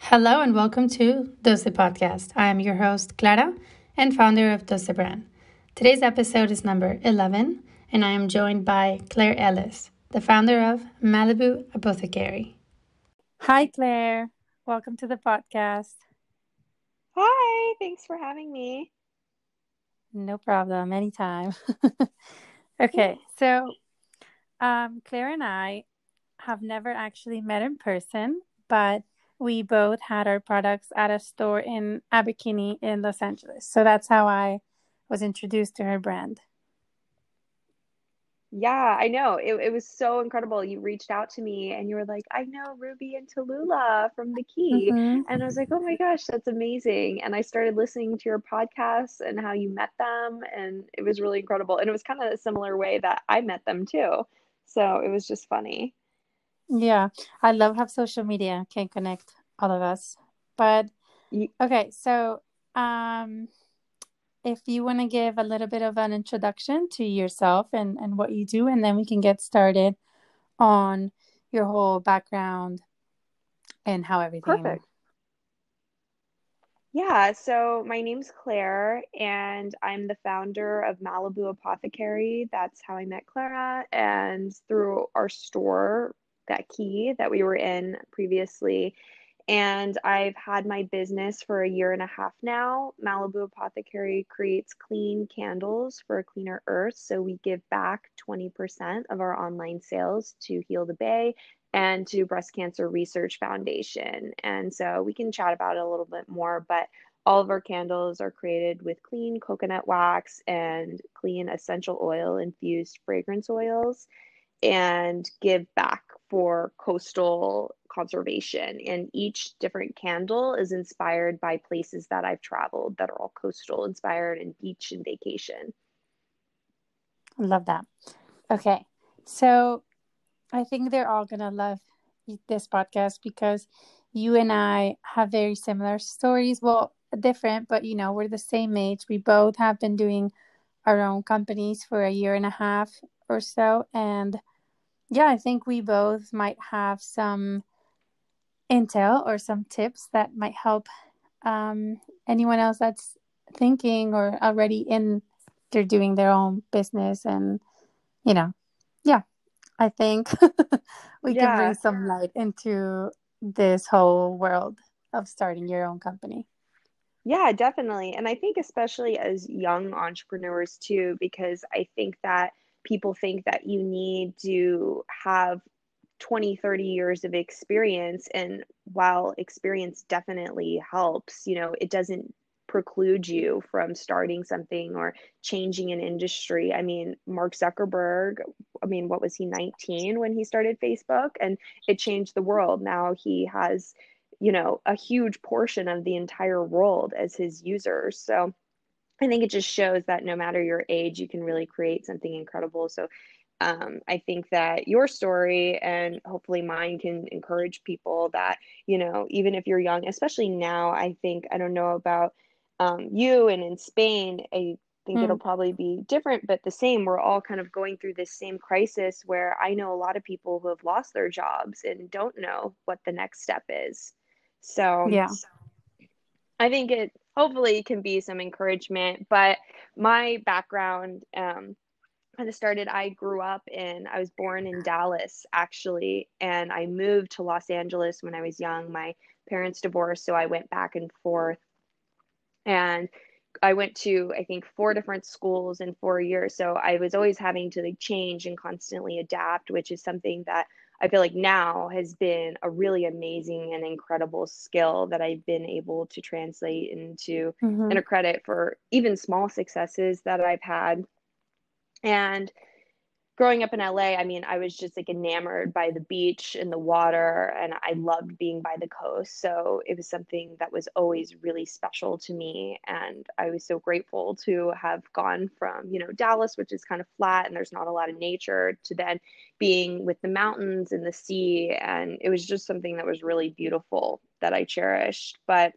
Hello and welcome to Dose Podcast. I am your host, Clara, and founder of Dose Brand. Today's episode is number 11, and I am joined by Claire Ellis, the founder of Malibu Apothecary. Hi, Claire. Welcome to the podcast. Hi, thanks for having me. No problem, anytime. okay, so um, Claire and I have never actually met in person, but we both had our products at a store in Abercrombie in Los Angeles. So that's how I was introduced to her brand. Yeah, I know. It, it was so incredible. You reached out to me and you were like, I know Ruby and Tallulah from The Key. Mm-hmm. And I was like, oh my gosh, that's amazing. And I started listening to your podcast and how you met them. And it was really incredible. And it was kind of a similar way that I met them too. So it was just funny. Yeah, I love how social media can connect all of us. But okay, so um if you want to give a little bit of an introduction to yourself and, and what you do, and then we can get started on your whole background and how everything. Perfect. Yeah, so my name's Claire, and I'm the founder of Malibu Apothecary. That's how I met Clara, and through our store, that key that we were in previously, and I've had my business for a year and a half now. Malibu Apothecary creates clean candles for a cleaner earth. So we give back 20% of our online sales to Heal the Bay and to Breast Cancer Research Foundation. And so we can chat about it a little bit more, but all of our candles are created with clean coconut wax and clean essential oil infused fragrance oils and give back for coastal conservation. And each different candle is inspired by places that I've traveled that are all coastal inspired and beach and vacation. I love that. Okay. So I think they're all going to love this podcast because you and I have very similar stories. Well, different, but you know, we're the same age. We both have been doing our own companies for a year and a half or so. And yeah, I think we both might have some intel or some tips that might help um, anyone else that's thinking or already in they're doing their own business and you know yeah i think we yeah. can bring some light into this whole world of starting your own company yeah definitely and i think especially as young entrepreneurs too because i think that people think that you need to have 20 30 years of experience. And while experience definitely helps you know it doesn't preclude you from starting something or changing an industry. I mean mark zuckerberg i mean what was he 19 when he started facebook? And it changed the world. Now he has you know a huge portion of the entire world as his users. So i think it just shows that no matter your age you can really create something incredible so um, I think that your story and hopefully mine can encourage people that, you know, even if you're young, especially now, I think, I don't know about um, you and in Spain, I think mm. it'll probably be different, but the same. We're all kind of going through this same crisis where I know a lot of people who have lost their jobs and don't know what the next step is. So, yeah. I think it hopefully can be some encouragement, but my background, um, kind of started i grew up in i was born in dallas actually and i moved to los angeles when i was young. My parents divorced so i went back and forth. And i went to i think four different schools in four years so i was always having to like change and constantly adapt which is something that i feel like now has been a really amazing and incredible skill that i've been able to translate into mm-hmm. and a credit for even small successes that i've had and growing up in LA, I mean, I was just like enamored by the beach and the water, and I loved being by the coast. So it was something that was always really special to me. And I was so grateful to have gone from, you know, Dallas, which is kind of flat and there's not a lot of nature, to then being with the mountains and the sea. And it was just something that was really beautiful that I cherished. But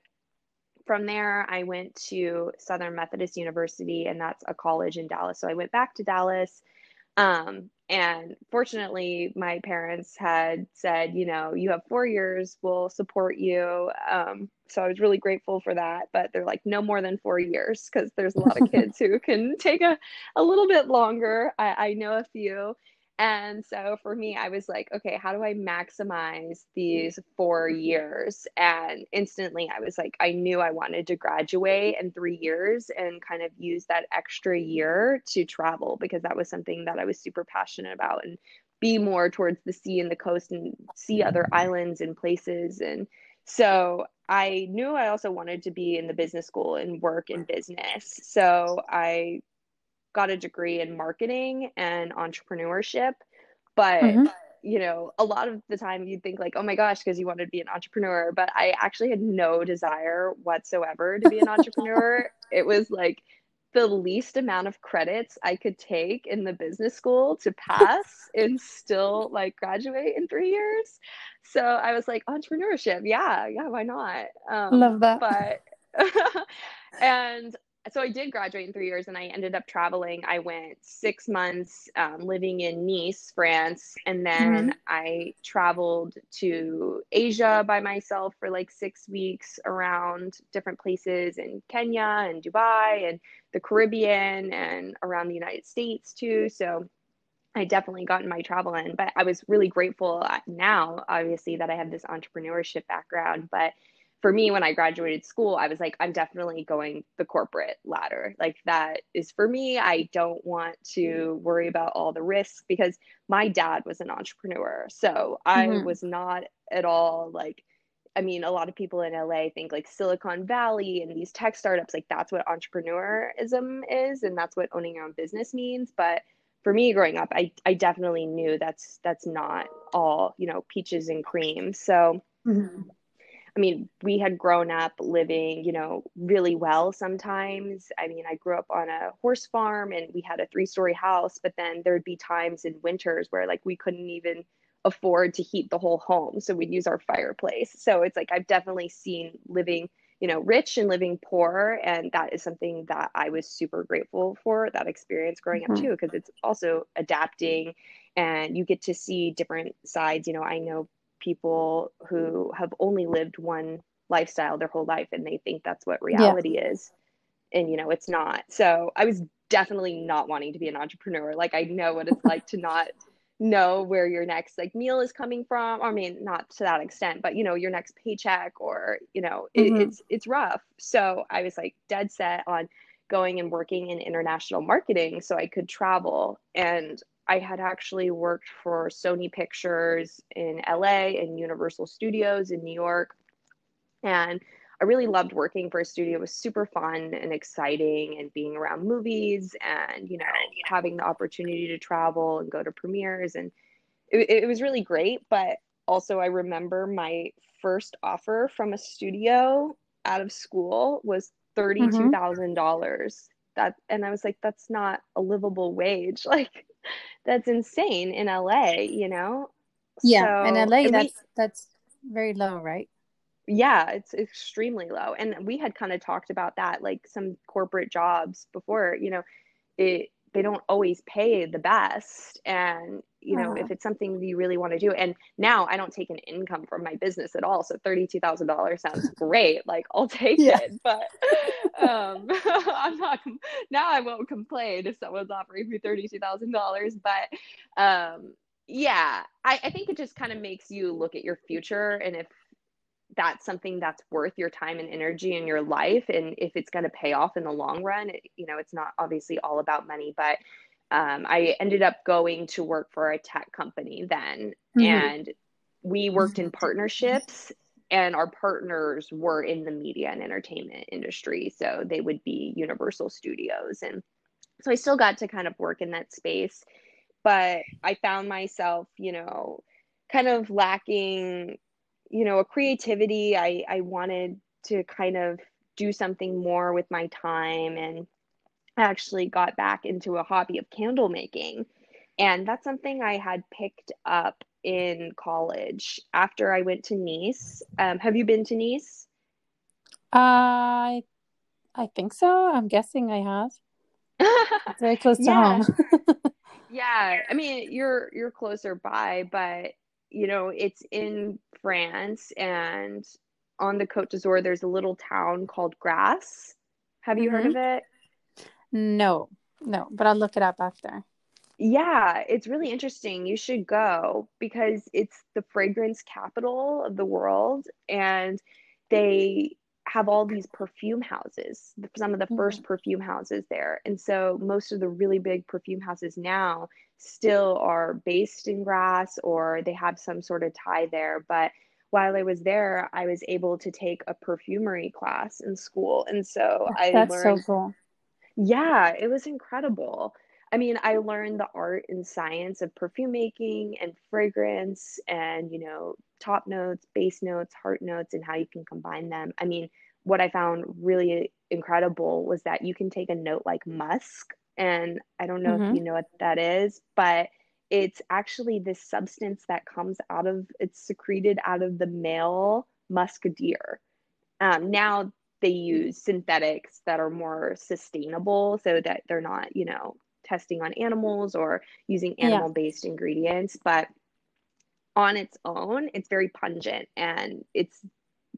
from there, I went to Southern Methodist University, and that's a college in Dallas. So I went back to Dallas. Um, and fortunately, my parents had said, you know, you have four years, we'll support you. Um, so I was really grateful for that. But they're like, no more than four years because there's a lot of kids who can take a, a little bit longer. I, I know a few. And so for me, I was like, okay, how do I maximize mm-hmm. these four years? And instantly I was like, I knew I wanted to graduate in three years and kind of use that extra year to travel because that was something that I was super passionate about and be more towards the sea and the coast and see other mm-hmm. islands and places. And so I knew I also wanted to be in the business school and work in business. So I got a degree in marketing and entrepreneurship but mm-hmm. you know a lot of the time you'd think like oh my gosh because you wanted to be an entrepreneur but i actually had no desire whatsoever to be an entrepreneur. It was like the least amount of credits i could take in the business school to pass and still like graduate in three years. So i was like entrepreneurship yeah yeah why not? Um, love that. but and so I did graduate in three years and I ended up traveling. I went six months um, living in Nice, France, and then mm-hmm. I traveled to Asia by myself for like six weeks around different places in Kenya and Dubai and the Caribbean and around the United States too. So I definitely gotten my travel in, but I was really grateful now, obviously, that I have this entrepreneurship background. But for me when i graduated school i was like i'm definitely going the corporate ladder. Like that is for me. I don't want to worry about all the risks because my dad was an entrepreneur. So i mm-hmm. was not at all like i mean a lot of people in la think like silicon valley and these tech startups like that's what entrepreneurism is and that's what owning your own business means. But for me growing up i, I definitely knew that's that's not all you know peaches and cream. So mm-hmm I mean, we had grown up living, you know, really well sometimes. I mean, I grew up on a horse farm and we had a three story house, but then there'd be times in winters where like we couldn't even afford to heat the whole home. So we'd use our fireplace. So it's like I've definitely seen living, you know, rich and living poor. And that is something that I was super grateful for that experience growing mm-hmm. up too, because it's also adapting and you get to see different sides. You know, I know people who have only lived one lifestyle their whole life and they think that's what reality yeah. is. And you know it's not. So i was definitely not wanting to be an entrepreneur. Like i know what it's like to not know where your next like meal is coming from. I mean not to that extent but you know your next paycheck or you know it, mm-hmm. it's it's rough. So i was like dead set on going and working in international marketing so i could travel. And I had actually worked for Sony Pictures in LA and Universal Studios in New York. And I really loved working for a studio. It was super fun and exciting and being around movies and, you know, having the opportunity to travel and go to premieres. And it, it was really great. But also, I remember my first offer from a studio out of school was $32,000. Mm-hmm. That, and I was like, that's not a livable wage. Like, that's insane in LA, you know? Yeah, so, in LA that's we, that's very low, right? Yeah, it's extremely low. And we had kind of talked about that like some corporate jobs before, you know, it they don't always pay the best and you know uh-huh. if it's something you really want to do and now i don't take an income from my business at all so $32000 sounds great like i'll take yeah. it but um i'm not now i won't complain if someone's offering me $32000 but um yeah I, I think it just kind of makes you look at your future and if that's something that's worth your time and energy in your life and if it's going to pay off in the long run it, you know it's not obviously all about money but um, i ended up going to work for a tech company then mm-hmm. and we worked in partnerships and our partners were in the media and entertainment industry so they would be universal studios and so i still got to kind of work in that space but i found myself you know kind of lacking you know a creativity i i wanted to kind of do something more with my time and I actually got back into a hobby of candle making. And that's something i had picked up in college after i went to nice. Um, have you been to nice? I i think so. I'm guessing i have. It's very close to home. Yeah, I mean, you're you're closer by, but you know, it's in France and on the Côte d'Azur there's a little town called Grasse. Have you heard Mhm. of it? No, no, but I'll look it up after. Yeah, it's really interesting. You should go because it's the fragrance capital of the world and they have all these perfume houses, some of the first mm-hmm. perfume houses there. And so most of the really big perfume houses now still are based in Grasse or they have some sort of tie there. But while I was there, I was able to take a perfumery class in school. And so I That's learned so cool. yeah, it was incredible. I mean, I learned the art and science of perfume making and fragrance and, you know, top notes, base notes, heart notes, and how you can combine them. I mean, what I found really incredible was that you can take a note like musk, and I don't know if Mhm. you know what that is, but it's actually this substance that comes out of, it's secreted out of the male musk deer. Um, now they use synthetics that are more sustainable so that they're not, you know, testing on animals or using animal based ingredients. But on its own, it's very pungent and it's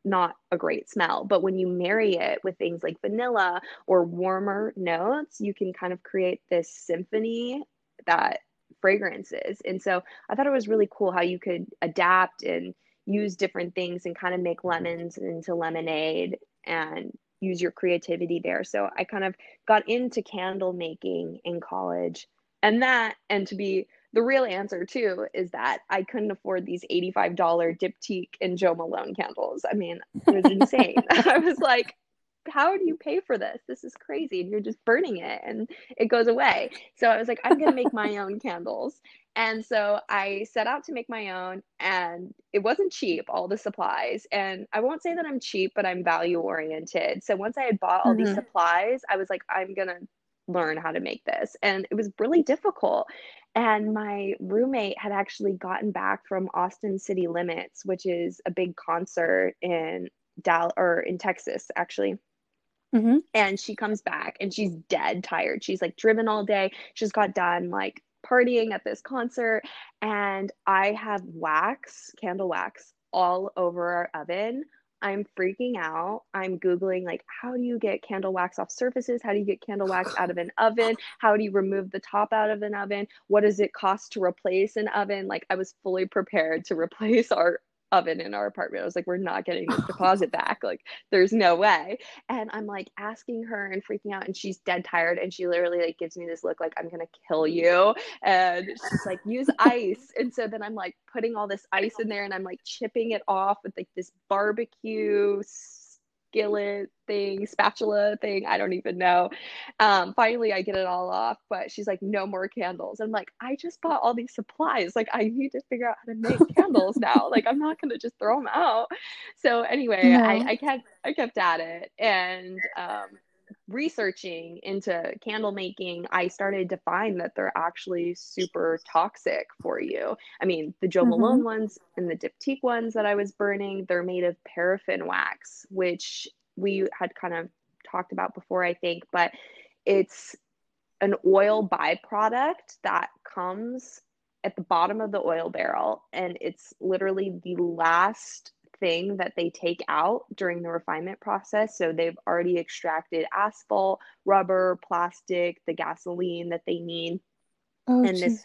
not a great smell. But when you marry it with things like vanilla or warmer notes, you can kind of create this symphony that fragrance is. And so I thought it was really cool how you could adapt and use different things and kind of make lemons into lemonade and use your creativity there. So I kind of got into candle making in college. And that, and to be the real answer too, is that I couldn't afford these $85 Diptyque and Jo Malone candles. I mean, it was insane. I was like, how do you pay for this? This is crazy. And you're just burning it and it goes away. So I was like, I'm going to make my own candles. And so I set out to make my own, and it wasn't cheap, all the supplies. And I won't say that I'm cheap, but I'm value oriented. So once I had bought all these Mhm. supplies, I was like, I'm going to learn how to make this. And it was really difficult. And my roommate had actually gotten back from Austin City Limits, which is a big concert in Dal or in Texas, actually Mhm. and she comes back and she's dead tired. She's like driven all day. She's got done like partying at this concert and I have wax, candle wax all over our oven. I'm freaking out. I'm googling like how do you get candle wax off surfaces? How do you get candle wax out of an oven? How do you remove the top out of an oven? What does it cost to replace an oven? Like I was fully prepared to replace our oven in our apartment. I was like we're not getting this deposit back. Like there's no way and i'm like asking her and freaking out and she's dead tired and she literally like gives me this look like i'm gonna kill you and she's like use ice and so then i'm like putting all this ice in there and i'm like chipping it off with like this barbecue skillet thing spatula thing i don't even know. Um finally i get it all off but she's like no more candles. I'm like i just bought all these supplies. Like i need to figure out how to make candles now. Like i'm not gonna just throw them out. So anyway No. I, I kept i kept at it. And um researching into candle making i started to find that they're actually super toxic for you i mean the jo Mhm. malone ones and the diptyque ones that i was burning they're made of paraffin wax which we had kind of talked about before i think but it's an oil byproduct that comes at the bottom of the oil barrel and it's literally the last thing that they take out during the refinement process. So they've already extracted asphalt rubber plastic the gasoline that they need. Oh, and this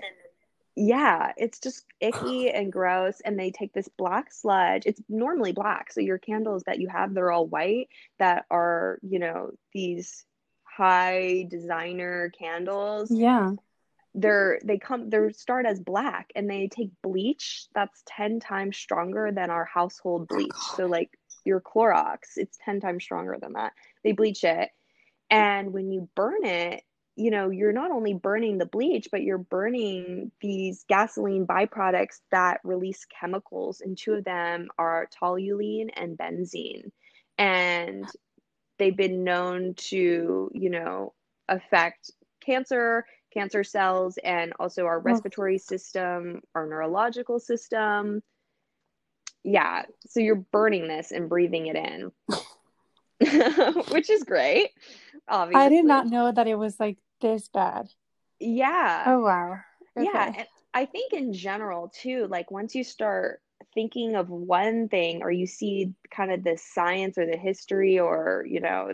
yeah it's just icky and gross and they take this black sludge. It's normally black so your candles that you have they're all white that are you know these high designer candles. Yeah. They're they come they start as black and they take bleach that's 10 times stronger than our household oh, bleach. So like your Clorox it's 10 times stronger than that. They bleach it. And when you burn it you know you're not only burning the bleach but you're burning these gasoline byproducts that release chemicals. And two of them are toluene and benzene. And they've been known to you know affect cancer cancer cells and also our oh. respiratory system our neurological system yeah so you're burning this and breathing it in which is great obviously I did not know that it was like this bad. yeah Oh wow. Okay. Yeah, and I think in general too, like once you start thinking of one thing or you see kind of the science or the history or, you know,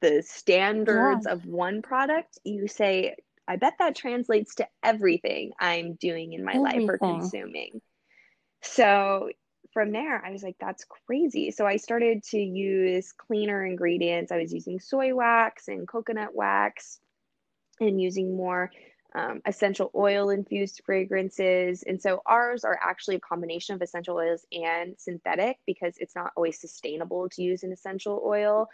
the standards Yeah. of one product, you say, I bet that translates to everything I'm doing in my life or consuming. So from there, I was like, that's crazy. So I started to use cleaner ingredients. I was using soy wax and coconut wax and using more um, essential oil infused fragrances. And so ours are actually a combination of essential oils and synthetic because it's not always sustainable to use an essential oil.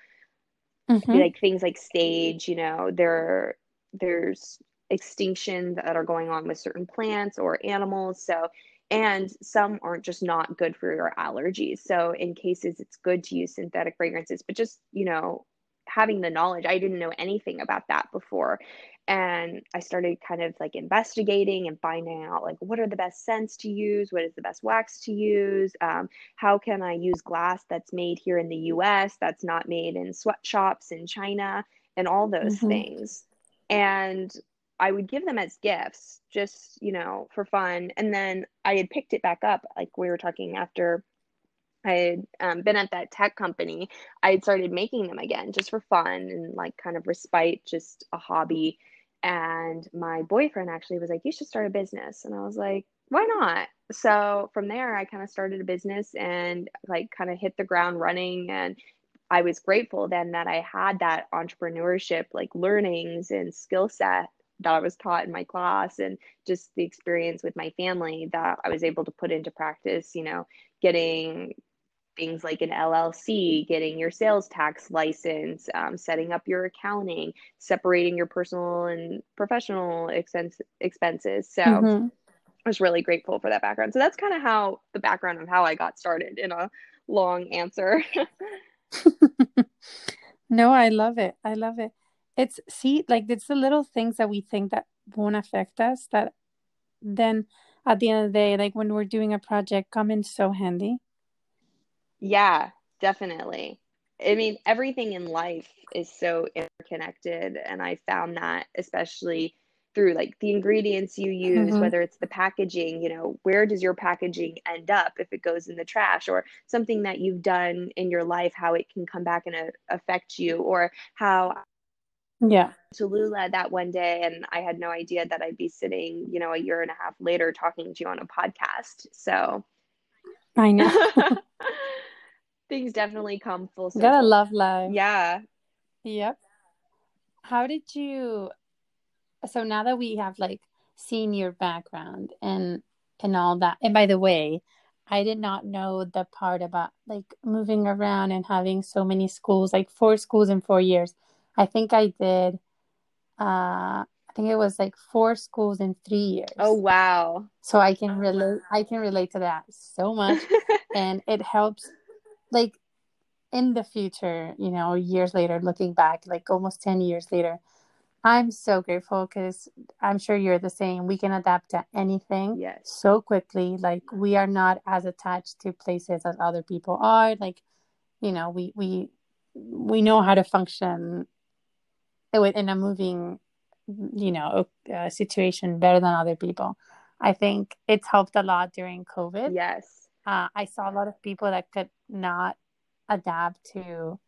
Mhm. Like things like sage, you know, there there's extinction that are going on with certain plants or animals. So and some aren't just not good for your allergies. So in cases it's good to use synthetic fragrances, but just, you know, having the knowledge, I didn't know anything about that before. And I started kind of like investigating and finding out like what are the best scents to use, what is the best wax to use, um, how can I use glass that's made here in the US that's not made in sweatshops in China, and all those Mhm. things. And I would give them as gifts, just, you know, for fun. And then I had picked it back up, like we were talking after I had um, been at that tech company. I had started making them again just for fun and like kind of respite, just a hobby. And my boyfriend actually was like, You should start a business. And I was like, Why not? So from there, I kind of started a business and like kind of hit the ground running. And I was grateful then that I had that entrepreneurship, like learnings and skill set that I was taught in my class and just the experience with my family that I was able to put into practice, you know, getting things like an LLC, getting your sales tax license, um, setting up your accounting, separating your personal and professional expense, expenses. So Mhm. I was really grateful for that background. So that's kind of how the background of how I got started in a long answer. no, I love it. I love it. It's see, like it's the little things that we think that won't affect us that then at the end of the day, like when we're doing a project, come in so handy. yeah, definitely. I mean, everything in life is so interconnected. And I found that especially through like the ingredients you use, Mhm. whether it's the packaging, you know, where does your packaging end up if it goes in the trash or something that you've done in your life, how it can come back and uh, affect you, or how Yeah. Tallulah that one day and I had no idea that I'd be sitting, you know, a year and a half later talking to you on a podcast. So I know. things definitely come full circle. Gotta love life. Yeah. Yep. How did you so now that we have like seen your background and and all that and by the way i did not know the part about like moving around and having so many schools like four schools in four years. I think i did uh i think it was like four schools in three years. Oh wow. so i can relate i can relate to that so much. And it helps like in the future you know years later looking back like almost 10 years later i'm so grateful because i'm sure you're the same. We can adapt to anything yes. so quickly. Like we are not as attached to places as other people are. Like you know we we we know how to function in a moving you know uh, situation better than other people. I think it's helped a lot during covid. Yes. uh, I saw a lot of people that could not adapt to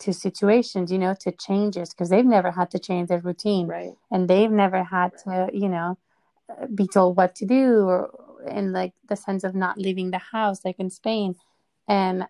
to situations, you know, to changes because they've never had to change their routine Right. and they've never had to, you know, uh, be told what to do or in like the sense of not leaving the house, like in Spain. And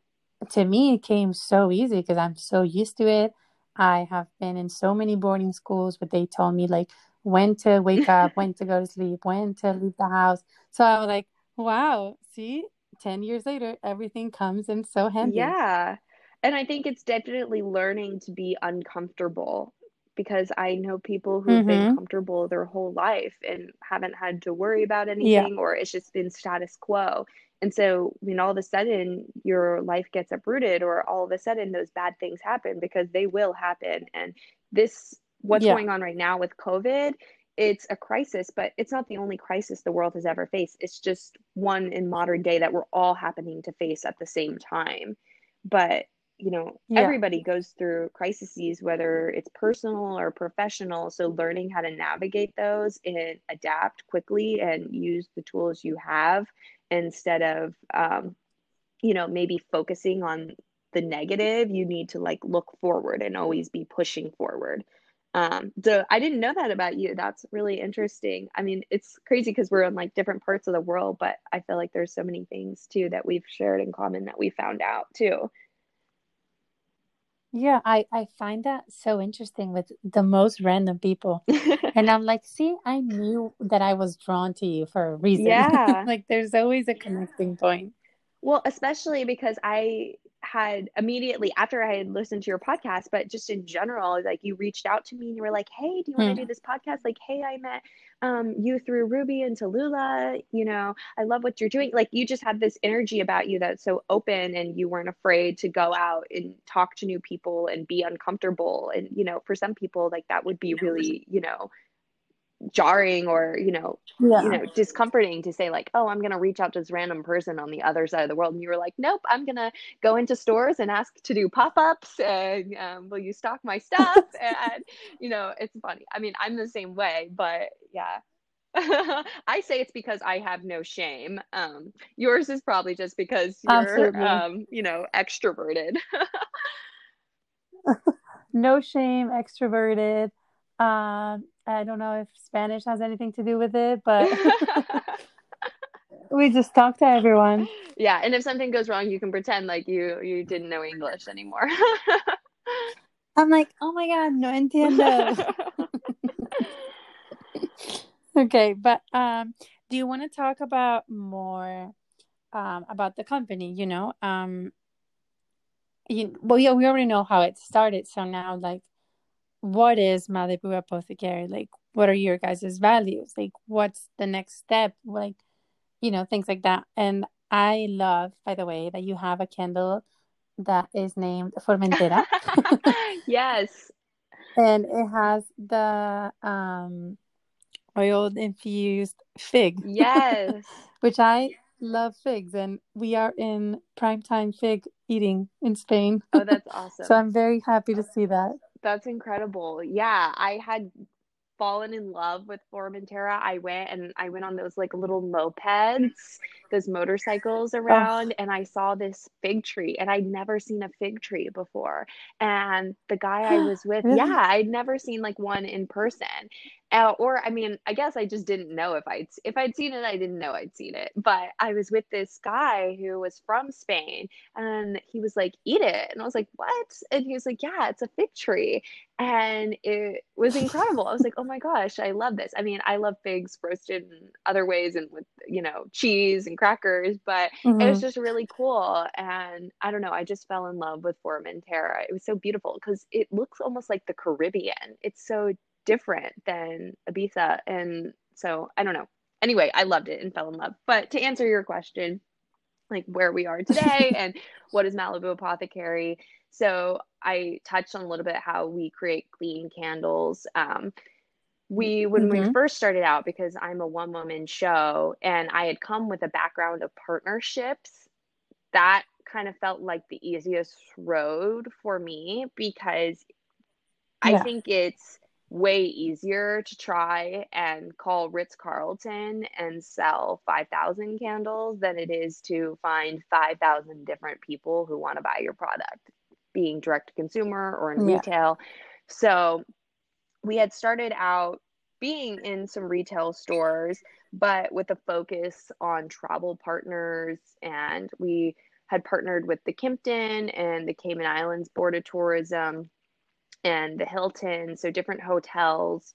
to me, it came so easy because I'm so used to it. I have been in so many boarding schools, but they told me like when to wake up, when to go to sleep, when to leave the house. So I was like, wow, see, 10 years later, everything comes in so handy. Yeah. And I think it's definitely learning to be uncomfortable because I know people who've been Mhm. comfortable their whole life and haven't had to worry about anything or it's just been status quo. And so when all of a sudden your life gets uprooted or all of a sudden those bad things happen because they will happen. And this, what's Yeah. going on right now with COVID, it's a crisis, but it's not the only crisis the world has ever faced. It's just one in modern day that we're all happening to face at the same time. But you know, Yeah. everybody goes through crises, whether it's personal or professional. So learning how to navigate those and adapt quickly and use the tools you have instead of, um, you know, maybe focusing on the negative, you need to like look forward and always be pushing forward. Um, so I didn't know that about you. That's really interesting. I mean, it's crazy because we're in like different parts of the world, but I feel like there's so many things too that we've shared in common that we found out too. Yeah, I I find that so interesting with the most random people. And I'm like, see, I knew that I was drawn to you for a reason. Yeah. Like there's always a connecting point. Well, especially because I had immediately after I had listened to your podcast, but just in general, like you reached out to me and you were like, "Hey, do you want to Hmm. do this podcast?" Like, "Hey, I met um, you through Ruby and Tallulah. You know, I love what you're doing." Like, you just had this energy about you that's so open, and you weren't afraid to go out and talk to new people and be uncomfortable. And you know, for some people, like that would be really, you know, jarring or you know Yeah. you know discomforting to say like oh i'm going to reach out to this random person on the other side of the world and you were like nope i'm going to go into stores and ask to do pop-ups and um, will you stock my stuff and you know it's funny i mean i'm the same way but yeah I say it's because I have no shame. Um, yours is probably just because you're, um, you know, extroverted. No shame, extroverted. Um, I don't know if Spanish has anything to do with it, but we just talk to everyone. yeah, and if something goes wrong, you can pretend like you you didn't know English anymore. I'm like, oh my God, no entiendo. Okay, but um, do you want to talk about more um, about the company? You know, um, you, well, yeah, we already know how it started. So now, like, what is Malibu Apothecary? Like, what are your guys' values? Like, what's the next step? Like, you know, things like that. And I love, by the way, that you have a candle that is named Formentera, yes. and it has the um oil infused fig. Yes. which I love figs, and we are in primetime fig eating in Spain. Oh, that's awesome. So I'm very happy to see that. That's incredible. Yeah, I had fallen in love with Formentera. I went and I went on those like little mopeds, those motorcycles around, and I saw this fig tree, and I'd never seen a fig tree before. And the guy I was with, Really? yeah, I'd never seen like one in person. Uh, or I mean, I guess I just didn't know if I'd if I'd seen it, I didn't know I'd seen it. But I was with this guy who was from Spain, and he was like, "Eat it," and I was like, "What?" And he was like, "Yeah, it's a fig tree." and it was incredible. I was like, "Oh my gosh, I love this." I mean, I love figs roasted in other ways and with, you know, cheese and crackers, but it was Mhm. just really cool and I don't know, I just fell in love with Formentera. It was so beautiful because it looks almost like the Caribbean. It's so different than Ibiza and so I don't know. Anyway, I loved it and fell in love. But to answer your question, like where we are today and what is Malibu Apothecary. So I touched on a little bit how we create clean candles. Um, we when we Mhm. first started out because I'm a one woman show and I had come with a background of partnerships, that kind of felt like the easiest road for me because I think it's way easier to try and call Ritz Carlton and sell 5,000 candles than it is to find 5,000 different people who want to buy your product, being direct to consumer or in Yeah. retail. So we had started out being in some retail stores, but with a focus on travel partners. And we had partnered with the Kimpton and the Cayman Islands Board of Tourism and the Hilton, so different hotels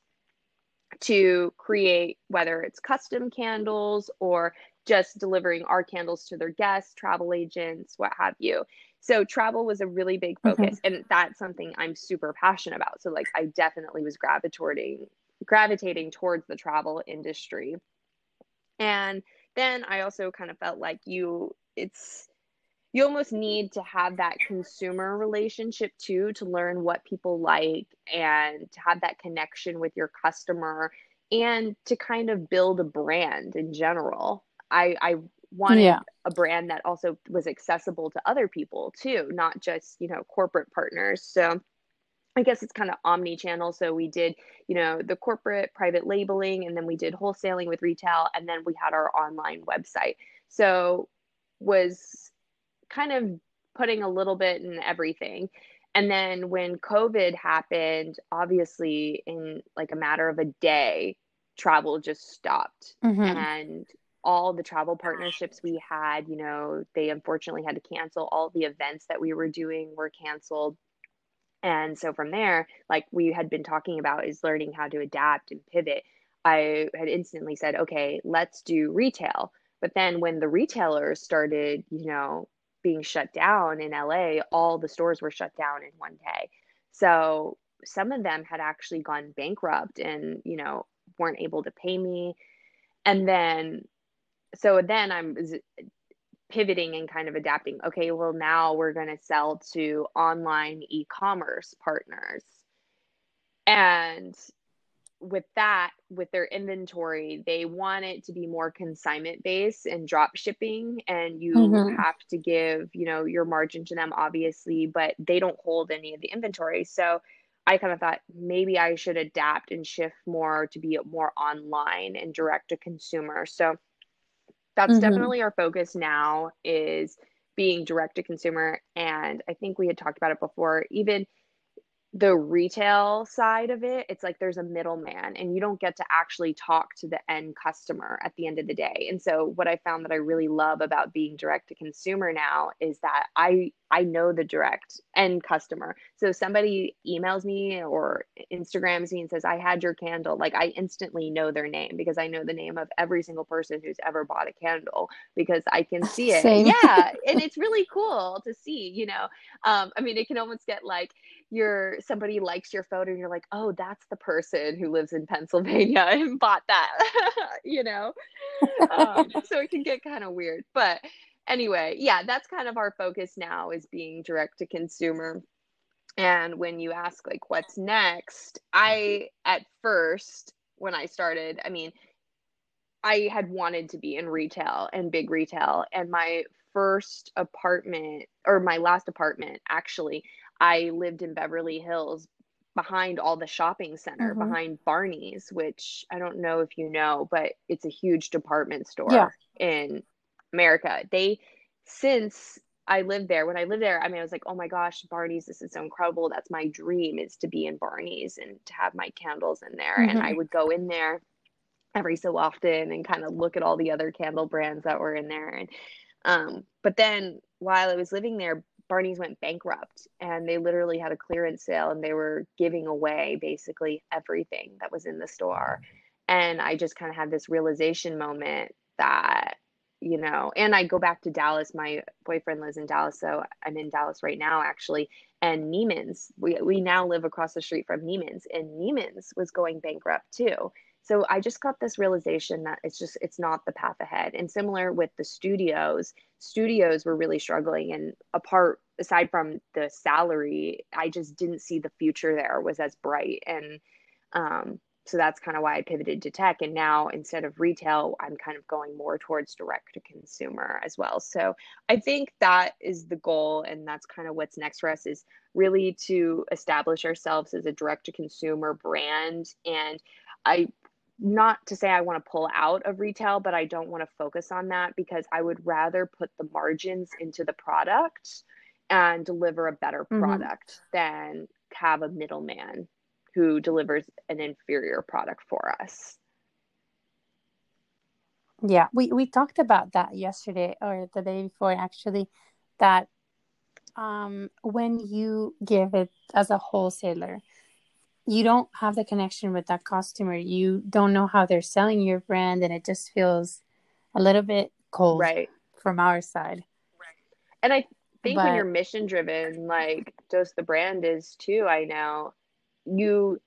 to create whether it's custom candles or just delivering our candles to their guests, travel agents, what have you. So travel was a really big mm-hmm. focus and that's something I'm super passionate about. So like I definitely was gravitating gravitating towards the travel industry. And then I also kind of felt like you it's you almost need to have that consumer relationship too to learn what people like and to have that connection with your customer and to kind of build a brand in general. I, I wanted Yeah. a brand that also was accessible to other people too, not just, you know, corporate partners. So I guess it's kind of omni channel. So we did, you know, the corporate private labeling, and then we did wholesaling with retail, and then we had our online website. So was kind of putting a little bit in everything. And then when COVID happened, obviously in like a matter of a day, travel just stopped. hmm And all the travel partnerships we had, you know, they unfortunately had to cancel. All the events that we were doing were canceled. And so from there, like we had been talking about, is learning how to adapt and pivot. I had instantly said, okay, let's do retail. But then when the retailers started, you know, being shut down in LA, all the stores were shut down in one day. So some of them had actually gone bankrupt and, you know, weren't able to pay me. And then, so then I'm pivoting and kind of adapting. Okay, well, now we're going to sell to online e commerce partners. And with that, with their inventory, they want it to be more consignment based and drop shipping. And you hmm have to give, you know, your margin to them, obviously, but they don't hold any of the inventory. So I kind of thought maybe I should adapt and shift more to be more online and direct to consumer. So that's hmm definitely our focus now is being direct to consumer. And I think we had talked about it before, even the retail side of it, it's like there's a middleman and you don't get to actually talk to the end customer at the end of the day. And so what I found that I really love about being direct to consumer now is that I I know the direct end customer. So somebody emails me or Instagrams me and says I had your candle, like I instantly know their name because I know the name of every single person who's ever bought a candle because I can see it. Same. Yeah, and it's really cool to see, you know. Um I mean it can almost get like you're somebody likes your photo and you're like, oh, that's the person who lives in Pennsylvania and bought that, you know? Um, so it can get kind of weird. But anyway, yeah, that's kind of our focus now is being direct to consumer. And when you ask like what's next, I at first when I started, I mean, I had wanted to be in retail and big retail and my first apartment or my last apartment actually I lived in Beverly Hills behind all the shopping center, hmm behind Barney's, which I don't know if you know, but it's a huge department Yeah. store in America. They, since I lived there, when I lived there, I mean, I was like, oh my gosh, Barney's, this is so incredible. That's my dream is to be in Barney's and to have my candles in there. And I hmm would go in there every so often and kind of look at all the other candle brands that were in there. And um, but then while I was living there, Barney's went bankrupt and they literally had a clearance sale and they were giving away basically everything that was in the store. And I just kind of had this realization moment that, you know, and I go back to Dallas. My boyfriend lives in Dallas, so I'm in Dallas right now actually. And Neiman's, we we now live across the street from Neiman's, and Neiman's was going bankrupt too. So I just got this realization that it's just it's not the path ahead. And similar with the studios, studios were really struggling and apart aside from the salary, I just didn't see the future there was as bright. And um so that's kind of why I pivoted to tech. And now instead of retail, I'm kind of going more towards direct to consumer as well. So I think that is the goal. And that's kind of what's next for us is really to establish ourselves as a direct to consumer brand. And I not to say I want to pull out of retail, but I don't want to focus on that because I would rather put the margins into the product and deliver a better hmm product than have a middleman who delivers an inferior product for us. Yeah. We we talked about that yesterday or the day before actually that um when you give it as a wholesaler you don't have the connection with that customer. You don't know how they're selling your brand, and it just feels a little bit cold Right. from our side. And I think when you're mission driven, like Dose the brand is too, I know, you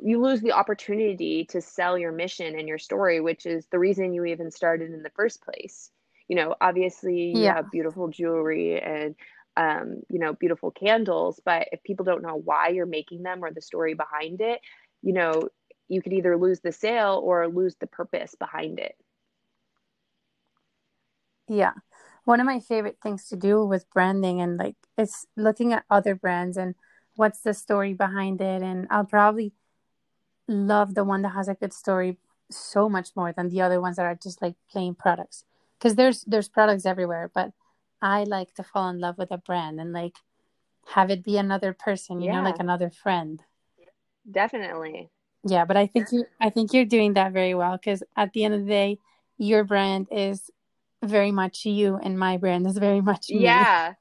you lose the opportunity to sell your mission and your story, which is the reason you even started in the first place. You know, obviously you yeah, have beautiful jewelry and um, you know, beautiful candles, but if people don't know why you're making them or the story behind it, you know, you could either lose the sale or lose the purpose behind it. Yeah. One of my favorite things to do with branding and like it's looking at other brands and what's the story behind it. And I'll probably love the one that has a good story so much more than the other ones that are just like plain products. Because there's there's products everywhere, but I like to fall in love with a brand and like have it be another person, you Yeah. know, like another friend. Definitely. Yeah, but I think you I think you're doing that very well because at the end of the day, your brand is very much you and my brand is very much me. Yeah.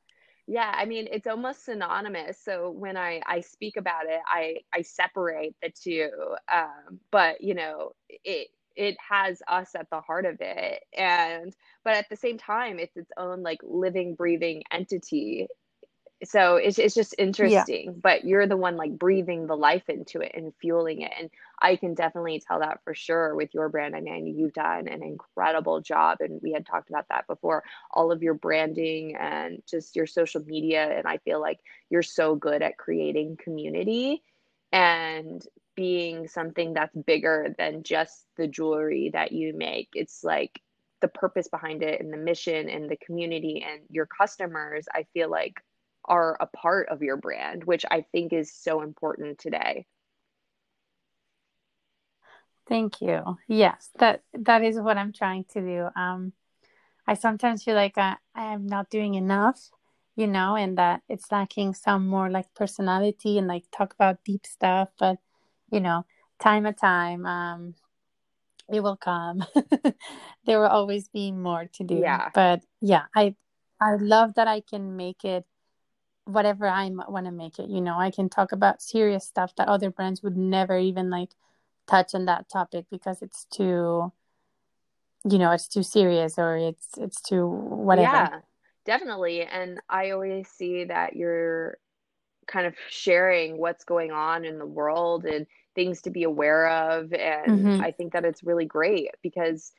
Yeah, I mean it's almost synonymous. So when I I speak about it, I I separate the two. Um, but you know, it it has us at the heart of it. And but at the same time, it's its own like living, breathing entity. so it's it's just Yeah. interesting but you're the one like breathing the life into it and fueling it and i can definitely tell that for sure with your brand i mean you've done an incredible job and we had talked about that before all of your branding and just your social media and i feel like you're so good at creating community and being something that's bigger than just the jewelry that you make it's like the purpose behind it and the mission and the community and your customers i feel like are a part of your brand, which I think is so important today. Thank you. Yes, that that is what I'm trying to do. Um, I sometimes feel like I, I'm not doing enough, you know, and that it's lacking some more like personality and like talk about deep stuff. But you know, time at time, um, it will come. there will always be more to do. Yeah. But yeah, I I love that I can make it whatever I want to make it. You know, I can talk about serious stuff that other brands would never even like touch on that topic because it's too you know it's too serious or it's it's too whatever Yeah, definitely. And I always see that you're kind of sharing what's going on in the world and things to be aware of. And Mhm. I think that it's really great because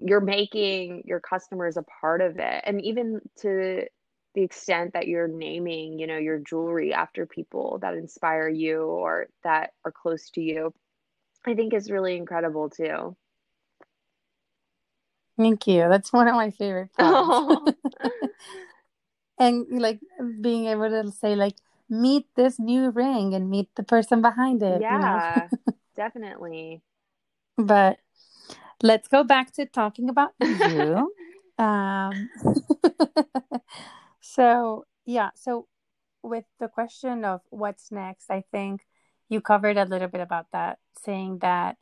you're making your customers a part of it. And even to the extent that you're naming, you know, your jewelry after people that inspire you or that are close to you, I think is really incredible too. Thank you. That's one of my favorite parts. And like being able to say like meet this new ring and meet the person behind it you know? Yeah, definitely. but let's go back to talking about you. Um so yeah so with the question of what's next i think you covered a little bit about that saying that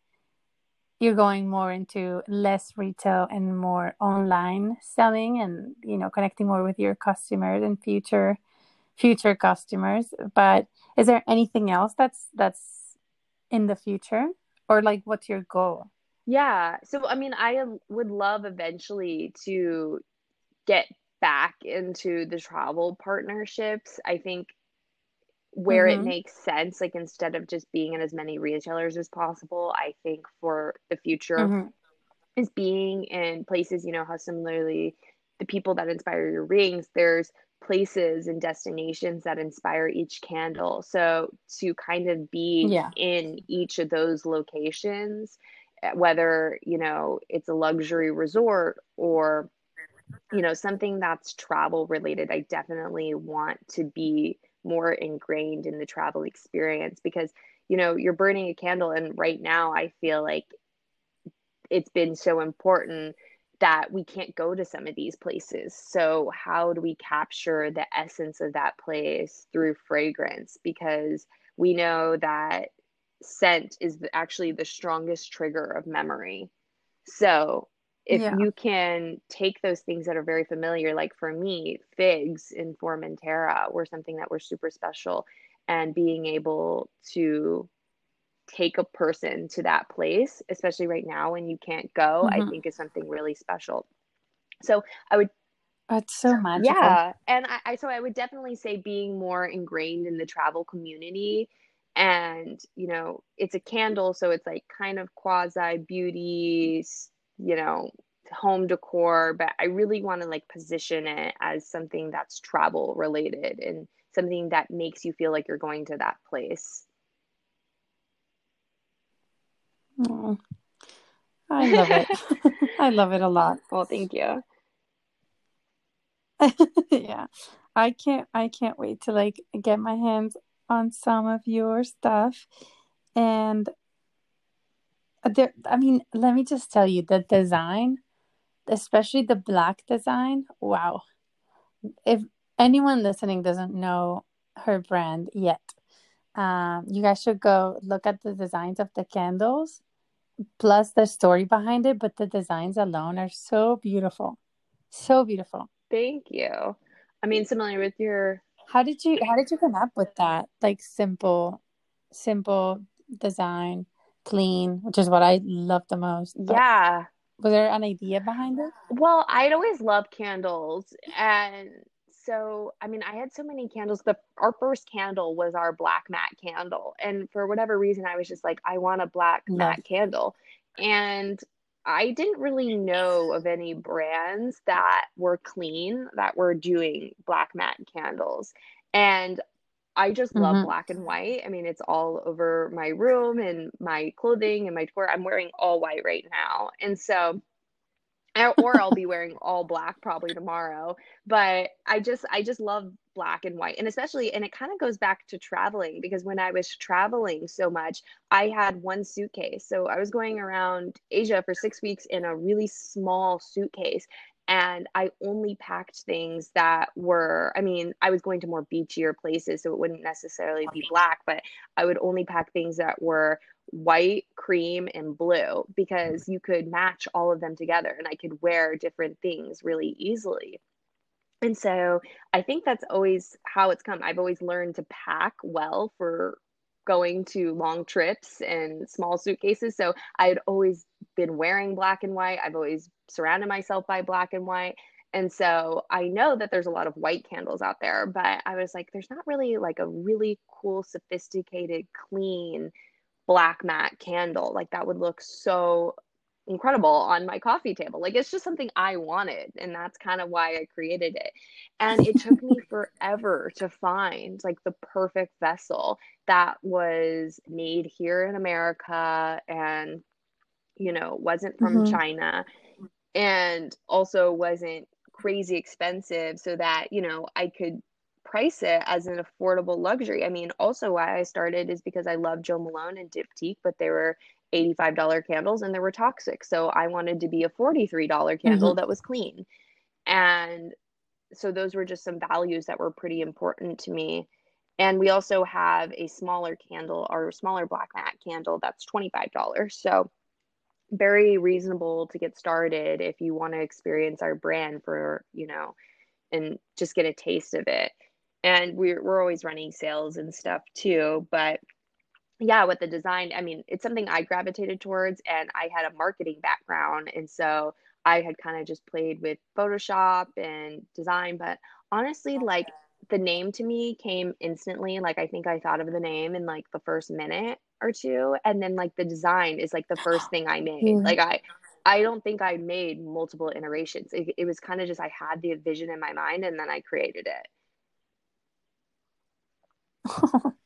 you're going more into less retail and more online selling and you know connecting more with your customers and future future customers but is there anything else that's that's in the future or like what's your goal Yeah. So, I mean, I would love eventually to get back into the travel partnerships. I think where it mm-hmm. makes sense, like instead of just being in as many retailers as possible, I think for the future Mm-hmm. is being in places, you know, how similarly the people that inspire your rings, there's places and destinations that inspire each candle. So to kind of be yeah in each of those locations, eh, whether, you know, it's a luxury resort or, you know, something that's travel related, I definitely want to be more ingrained in the travel experience because, you know, you're burning a candle and right now I feel like it's been so important that we can't go to some of these places. So, how do we capture the essence of that place through fragrance? Because we know that scent is actually the strongest trigger of memory. So, if yeah you can take those things that are very familiar, like for me, figs in Formentera were something that were super special, and being able to take a person to that place, especially right now when you can't go, I mm-hmm. think is something really special. So I would, that's so magical yeah, and I, I so I would definitely say being more ingrained in the travel community. And, you know, it's a candle, so it's like kind of quasi beauty, you know, home decor, but I really want to like position it as something that's travel related and something that makes you feel like you're going to that place. Oh, i love it i love it a lot Well, thank you. yeah. I can't I can't wait to like get my hands on some of your stuff and there I mean, let me just tell you the design, especially the black design. Wow. If anyone listening doesn't know her brand yet, um, you guys should go look at the designs of the candles plus the story behind it but the designs alone are so beautiful so beautiful thank you i mean similar with your how did you how did you come up with that like simple simple design clean which is what i love the most. Yeah. was there an idea behind it? Well i'd always loved candles. And so i mean i had so many candles. The our first candle was our black matte candle. And for whatever reason i was just like i want a black matte candle. And i didn't really know of any brands that were clean that were doing black matte candles. And I just love mm-hmm. black and white. I mean, it's all over my room and my clothing and my decor. I'm wearing all white right now. And so or I'll be wearing all black probably tomorrow. But I just I just love black and white. And especially and it kind of goes back to traveling because when I was traveling so much, I had one suitcase. So I was going around Asia for 6 weeks in a really small suitcase and I only packed things that were, I mean, I was going to more beachier places, so it wouldn't necessarily be black, but I would only pack things that were white, cream, and blue mm-hmm. because you could match all of them together and I could wear different things really easily. And so I think that's always how it's come. I've always learned to pack well for going to long trips and small suitcases. So I had always been wearing black and white. I've always surrounded myself by black and white. And so I know that there's a lot of white candles out there, but I was like, there's not really like a really cool, sophisticated, clean black matte candle. Like that would look so incredible on my coffee table. Like it's just something I wanted. And that's kind of why I created it. And it took me forever to find like the perfect vessel that was made here in America and, you know, wasn't from mm-hmm. China and also wasn't crazy expensive so that, you know, I could price it as an affordable luxury. I mean, also why I started is because I love Jo Malone and Diptyque, but they were $85 candles and they were toxic. So I wanted to be a $43 candle mm-hmm. that was clean. And so those were just some values that were pretty important to me. And we also have a smaller candle or smaller black matte candle that's $25. So very reasonable to get started if you want to experience our brand for, you know, and just get a taste of it and we're we're always running sales and stuff too but yeah with the design i mean it's something i gravitated towards and i had a marketing background and so i had kind of just played with photoshop and design but honestly like the name to me came instantly like i think i thought of the name in like the first minute or two and then like the design is like the first thing i made mm-hmm. like i i don't think i made multiple iterations it, it was kind of just i had the vision in my mind and then i created it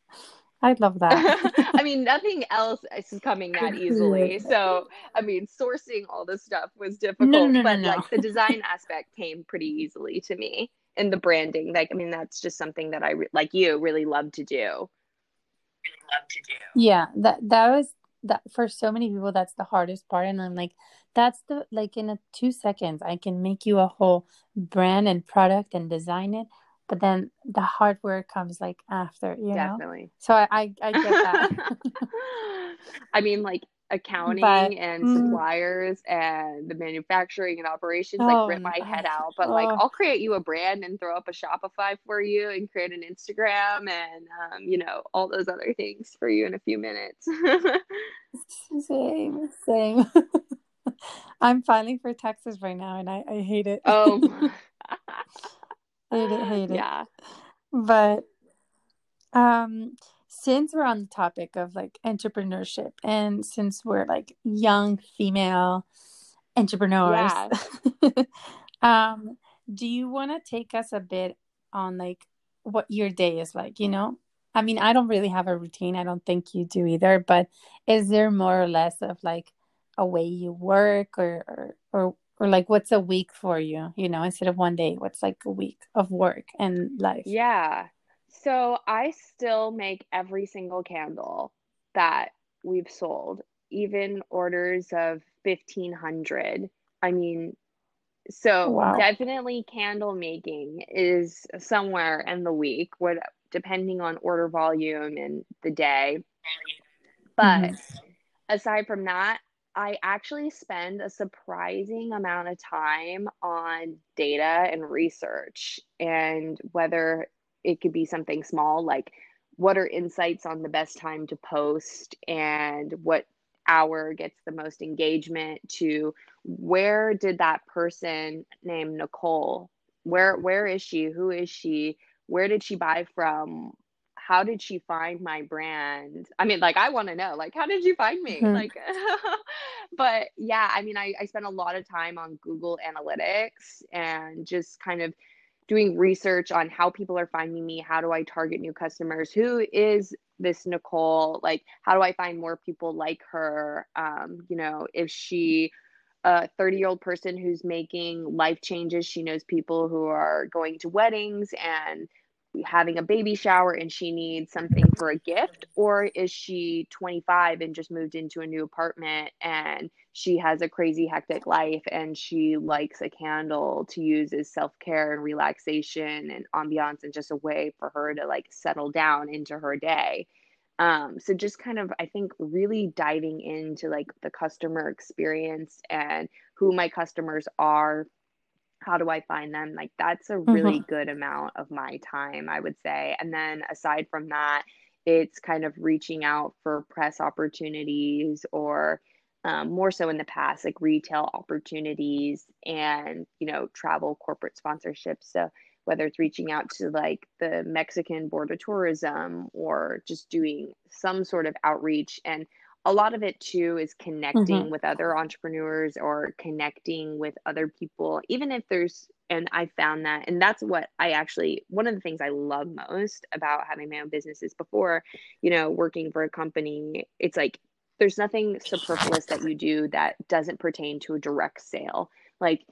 I love that. I mean, nothing else is coming that easily. So, I mean, sourcing all this stuff was difficult, no, no, but no, like the design aspect came pretty easily to me. And the branding, like, I mean, that's just something that I, like you, really love to do. Really love to do. Yeah, that that was that for so many people. That's the hardest part, and I'm like, that's the like in a two seconds, I can make you a whole brand and product and design it but then the hard work comes like after you definitely. Know? so I, I, I get that. I mean like accounting but, and mm, suppliers and the manufacturing and operations like rip my head out but oh. like i'll create you a brand and throw up a shopify for you and create an instagram and um, you know all those other things for you in a few minutes. Same same. I'm filing for taxes right now and i, I hate it. Oh hate it, hate it. Yeah. But um since we're on the topic of like entrepreneurship and since we're like young female entrepreneurs yeah. um do you want to take us a bit on like what your day is like you know i mean i don't really have a routine i don't think you do either but is there more or less of like a way you work or or, or or like what's a week for you you know instead of one day what's like a week of work and life Yeah. So I still make every single candle that we've sold, even orders of 1500. I mean, so wow definitely candle making is somewhere in the week, what depending on order volume and the day. But hmm aside from that, I actually spend a surprising amount of time on data and research, and whether it could be something small like what are insights on the best time to post and what hour gets the most engagement to where did that person named Nicole where where is she? Who is she? Where did she buy from how did she find my brand? I mean, like, I want to know, like, how did you find me? hmm Like, but yeah, I mean, I, I spent a lot of time on Google Analytics and just kind of doing research on how people are finding me. How do I target new customers? Who is this Nicole? Like, how do I find more people like her? Um, you know, if she a 30 year old person who's making life changes. She knows people who are going to weddings and having a baby shower and she needs something for a gift? Or is she 25 and just moved into a new apartment and she has a crazy hectic life and she likes a candle to use as self care and relaxation and ambiance and just a way for her to like settle down into her day? Um, so just kind of, I think, really diving into like the customer experience and who my customers are, how do I find them? Like that's a really hmm good amount of my time, I would say. And then aside from that, it's kind of reaching out for press opportunities or um, more so in the past, like retail opportunities and, you know, travel corporate sponsorships. So whether it's reaching out to like the Mexican Board of Tourism or just doing some sort of outreach. And a lot of it too is connecting mm-hmm. with other entrepreneurs or connecting with other people, even if there's, and I found that, and that's what I actually, one of the things I love most about having my own business is before, you know, working for a company, it's like there's nothing superfluous that you do that doesn't pertain to a direct sale. Like,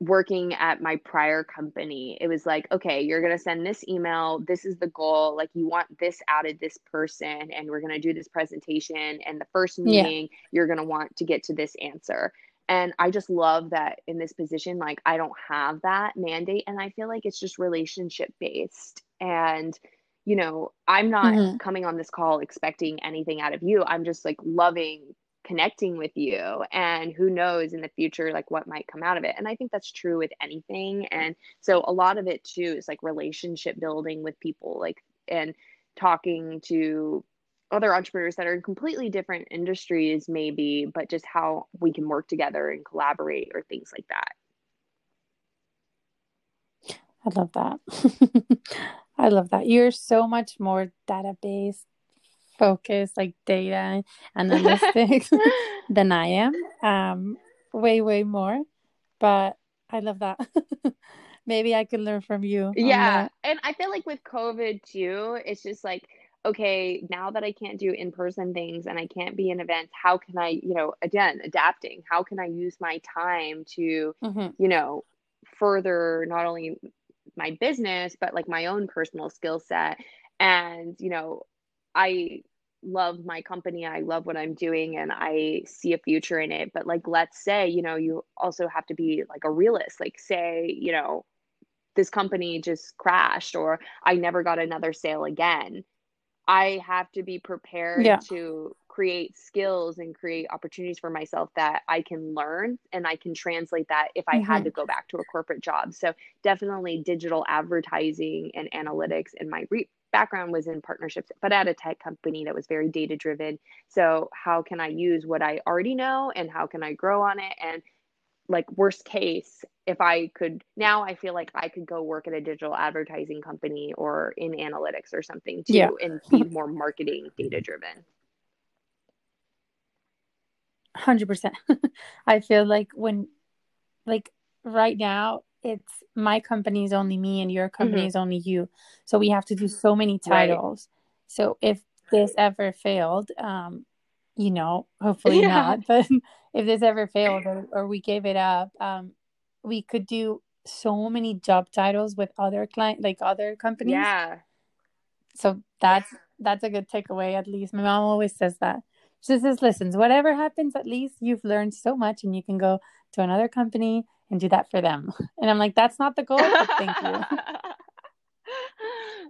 working at my prior company, it was like, okay, you're going to send this email. This is the goal. Like, you want this out of this person, and we're going to do this presentation. And the first yeah meeting, you're going to want to get to this answer. And I just love that in this position, like, I don't have that mandate. And I feel like it's just relationship based. And, you know, I'm not hmm coming on this call expecting anything out of you. I'm just like loving connecting with you and who knows in the future like what might come out of it and i think that's true with anything and so a lot of it too is like relationship building with people like and talking to other entrepreneurs that are in completely different industries maybe but just how we can work together and collaborate or things like that. I love that. I love that. You're so much more database focused like data analytics than i am. Um way way more but i love that. Maybe i could learn from you Yeah, and I feel like with COVID too, it's just like, okay, now that I can't do in-person things and I can't be in events, how can I, you know, again, adapting, how can I use my time to, hmm you know, further not only my business, but like my own personal skill set. And, you know, I love my company, I love what I'm doing, and I see a future in it. But like, let's say, you know, you also have to be like a realist, like, say, you know, this company just crashed or I never got another sale again. I have to be prepared yeah to create skills and create opportunities for myself that I can learn and I can translate that if I had hmm to go back to a corporate job. So definitely digital advertising and analytics in my re- background was in partnerships but at a tech company that was very data driven. So how can I use what I already know and how can I grow on it? And like worst case if i could now i feel like i could go work at a digital advertising company or in analytics or something yeah. too and be more marketing data driven 100% i feel like when like right now it's my company is only me and your company hmm is only you so we have to do so many right titles so if this ever failed um you know, hopefully Yeah. not, but if this ever failed or, or we gave it up, um, we could do so many job titles with other client, like other companies. Yeah. So that's that's a good takeaway. At least my mom always says that. She says, "Listen, whatever happens, at least you've learned so much, and you can go to another company and do that for them." And I'm like, "That's not the goal, thank you."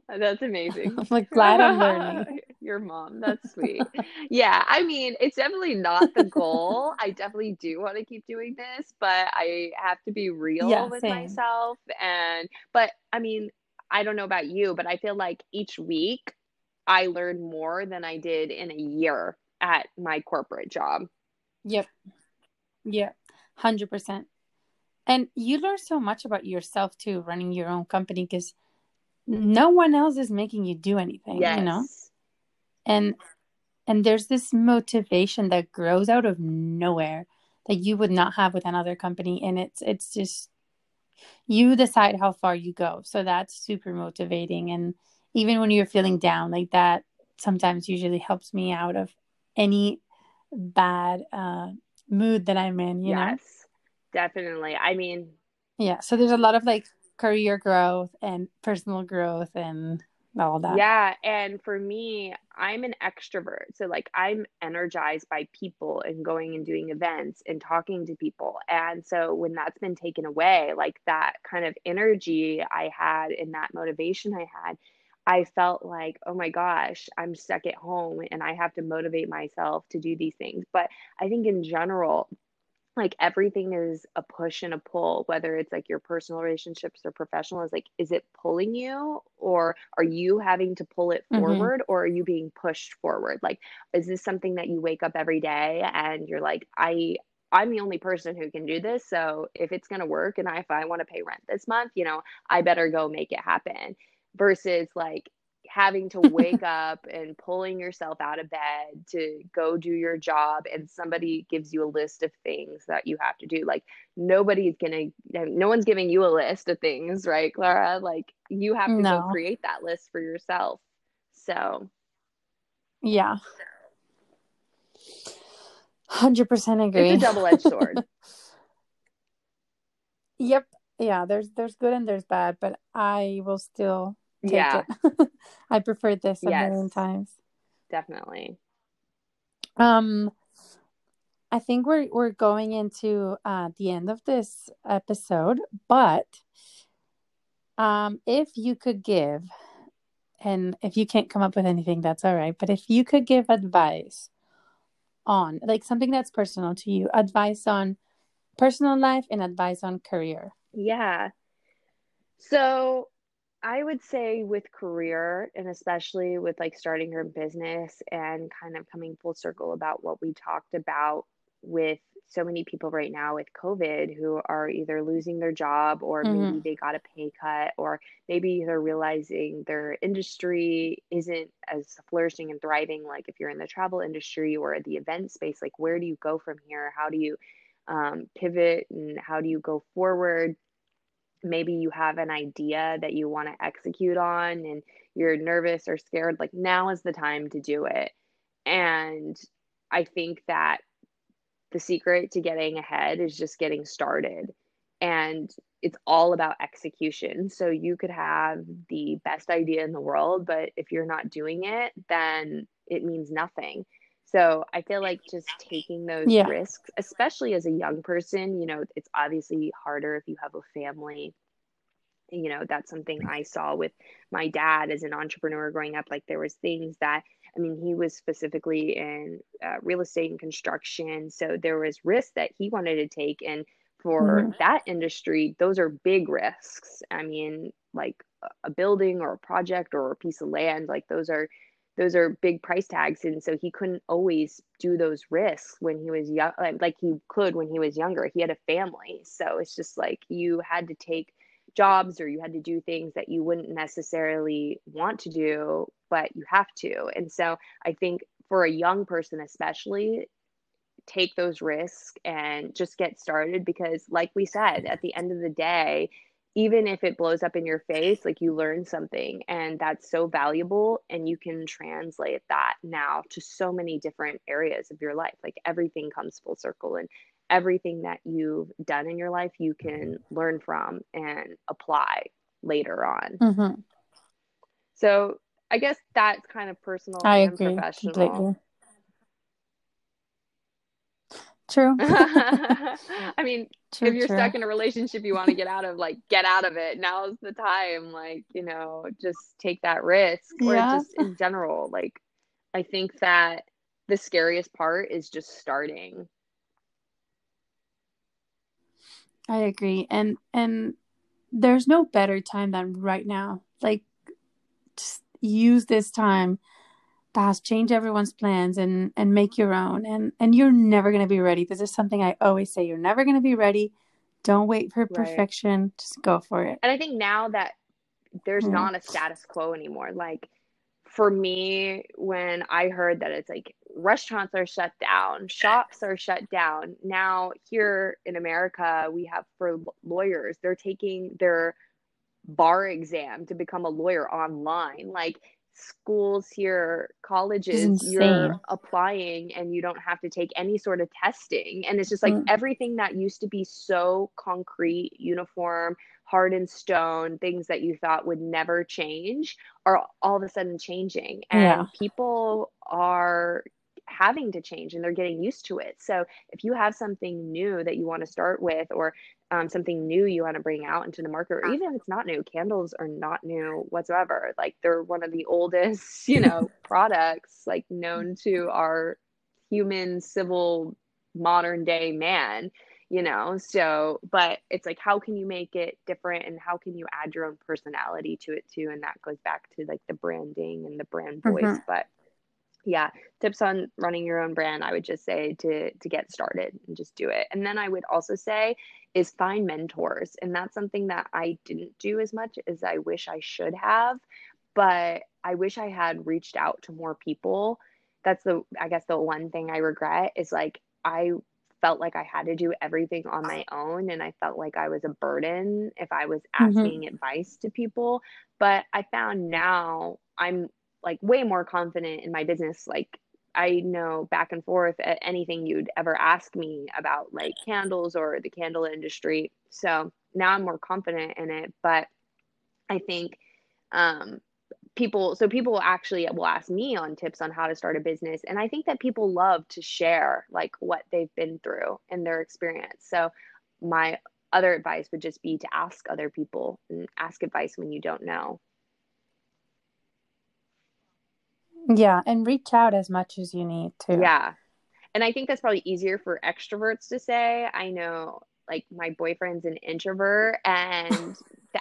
That's amazing. I'm like glad I'm learning. Your mom, that's sweet. Yeah, I mean, it's definitely not the goal. I definitely do want to keep doing this, but I have to be real Yeah, with same. myself. And, but I mean, I don't know about you, but I feel like each week I learn more than I did in a year at my corporate job. Yep. Yep. Hundred percent. And you learn so much about yourself too, running your own company, because no one else is making you do anything. Yes. You know. and and there's this motivation that grows out of nowhere that you would not have with another company and it's it's just you decide how far you go so that's super motivating and even when you're feeling down like that sometimes usually helps me out of any bad uh mood that i'm in you know yes, definitely. I mean, yeah so there's a lot of like career growth and personal growth and all that Yeah, and for me, I'm an extrovert. So like I'm energized by people and going and doing events and talking to people. And so when that's been taken away, like that kind of energy I had and that motivation I had, I felt like, oh my gosh, I'm stuck at home and I have to motivate myself to do these things. But I think in general, like everything is a push and a pull whether it's like your personal relationships or professional is like is it pulling you or are you having to pull it Mhm. forward or are you being pushed forward like is this something that you wake up every day and you're like i i'm the only person who can do this so if it's going to work and I, if i want to pay rent this month you know i better go make it happen versus like having to wake up and pulling yourself out of bed to go do your job and somebody gives you a list of things that you have to do. Like nobody's gonna no one's giving you a list of things right clara? Like you have to No. go create that list for yourself. So yeah. 100% agree it's a double-edged sword. Yep. Yeah, there's there's good and there's bad, but I will still yeah. I prefer this a Yes. million times. definitely Um I think we're we're going into uh the end of this episode, but um if you could give and if you can't come up with anything that's all right, but if you could give advice on like something that's personal to you, advice on personal life and advice on career. Yeah. So I would say with career and especially with like starting your business and kind of coming full circle about what we talked about with so many people right now with COVID who are either losing their job or Mhm. maybe they got a pay cut or maybe they're realizing their industry isn't as flourishing and thriving like if you're in the travel industry or the event space like where do you go from here how do you um, pivot and how do you go forward maybe you have an idea that you want to execute on and you're nervous or scared like now is the time to do it. And i think that the secret to getting ahead is just getting started. And it's all about execution. So you could have the best idea in the world but if you're not doing it then it means nothing so i feel like just taking those Yeah. risks especially as a young person you know it's obviously harder if you have a family you know that's something i saw with my dad as an entrepreneur growing up like there was things that i mean he was specifically in uh, real estate and construction so there was risks that he wanted to take and for Mhm. that industry those are big risks i mean like a building or a project or a piece of land like those are those are big price tags and so he couldn't always do those risks when he was young like he could when he was younger he had a family so it's just like you had to take jobs or you had to do things that you wouldn't necessarily want to do, but you have to. And so I think for a young person, especially, take those risks and just get started because, like we said, at the end of the day, even if it blows up in your face, like you learn something and that's so valuable and you can translate that now to so many different areas of your life. Like everything comes full circle and everything that you've done in your life you can learn from and apply later on. Mm-hmm. So I guess that's kind of personal I and agree professional. completely. True. I mean, true, if you're true. stuck in a relationship you want to get out of, like get out of it. Now's the time. Like, you know, just take that risk. Or just in general, like I think that the scariest part is just starting. I agree. And and there's no better time than right now. Like just use this time to change everyone's plans and and make your own. And and you're never going to be ready. This is something I always say. You're never going to be ready. Don't wait for Right. perfection. Just go for it. And I think now that there's Yeah. not a status quo anymore. Like for me, when I heard that it's like restaurants are shut down, shops are shut down. Now here in America, we have for lawyers, they're taking their bar exam to become a lawyer online. Like schools here, colleges, you're applying and you don't have to take any sort of testing. And it's just like Mm. everything that used to be so concrete, uniform, hard in stone, things that you thought would never change are all of a sudden changing. And Yeah. people are having to change and they're getting used to it. So if you have something new that you want to start with or um, something new you want to bring out into the market, or even if it's not new, candles are not new whatsoever. Like they're one of the oldest, you know, products like known to our human civil modern day man, you know. So, but it's like how can you make it different and how can you add your own personality to it too? And that goes back to like the branding and the brand voice. Mhm. But yeah tips on running your own brand i would just say to to get started and just do it. And then i would also say is find mentors and that's something that i didn't do as much as i wish i should have but i wish i had reached out to more people. That's the i guess the one thing i regret is like i felt like i had to do everything on my own and i felt like i was a burden if i was Mhm. asking advice to people. But i found now i'm like way more confident in my business. Like i know back and forth at anything you'd ever ask me about like candles or the candle industry. So now i'm more confident in it. But i think um people so people actually will ask me on tips on how to start a business. And i think that people love to share like what they've been through and their experience. So my other advice would just be to ask other people and ask advice when you don't know Yeah, and reach out as much as you need to. Yeah. And I think that's probably easier for extroverts to say. I know like my boyfriend's an introvert and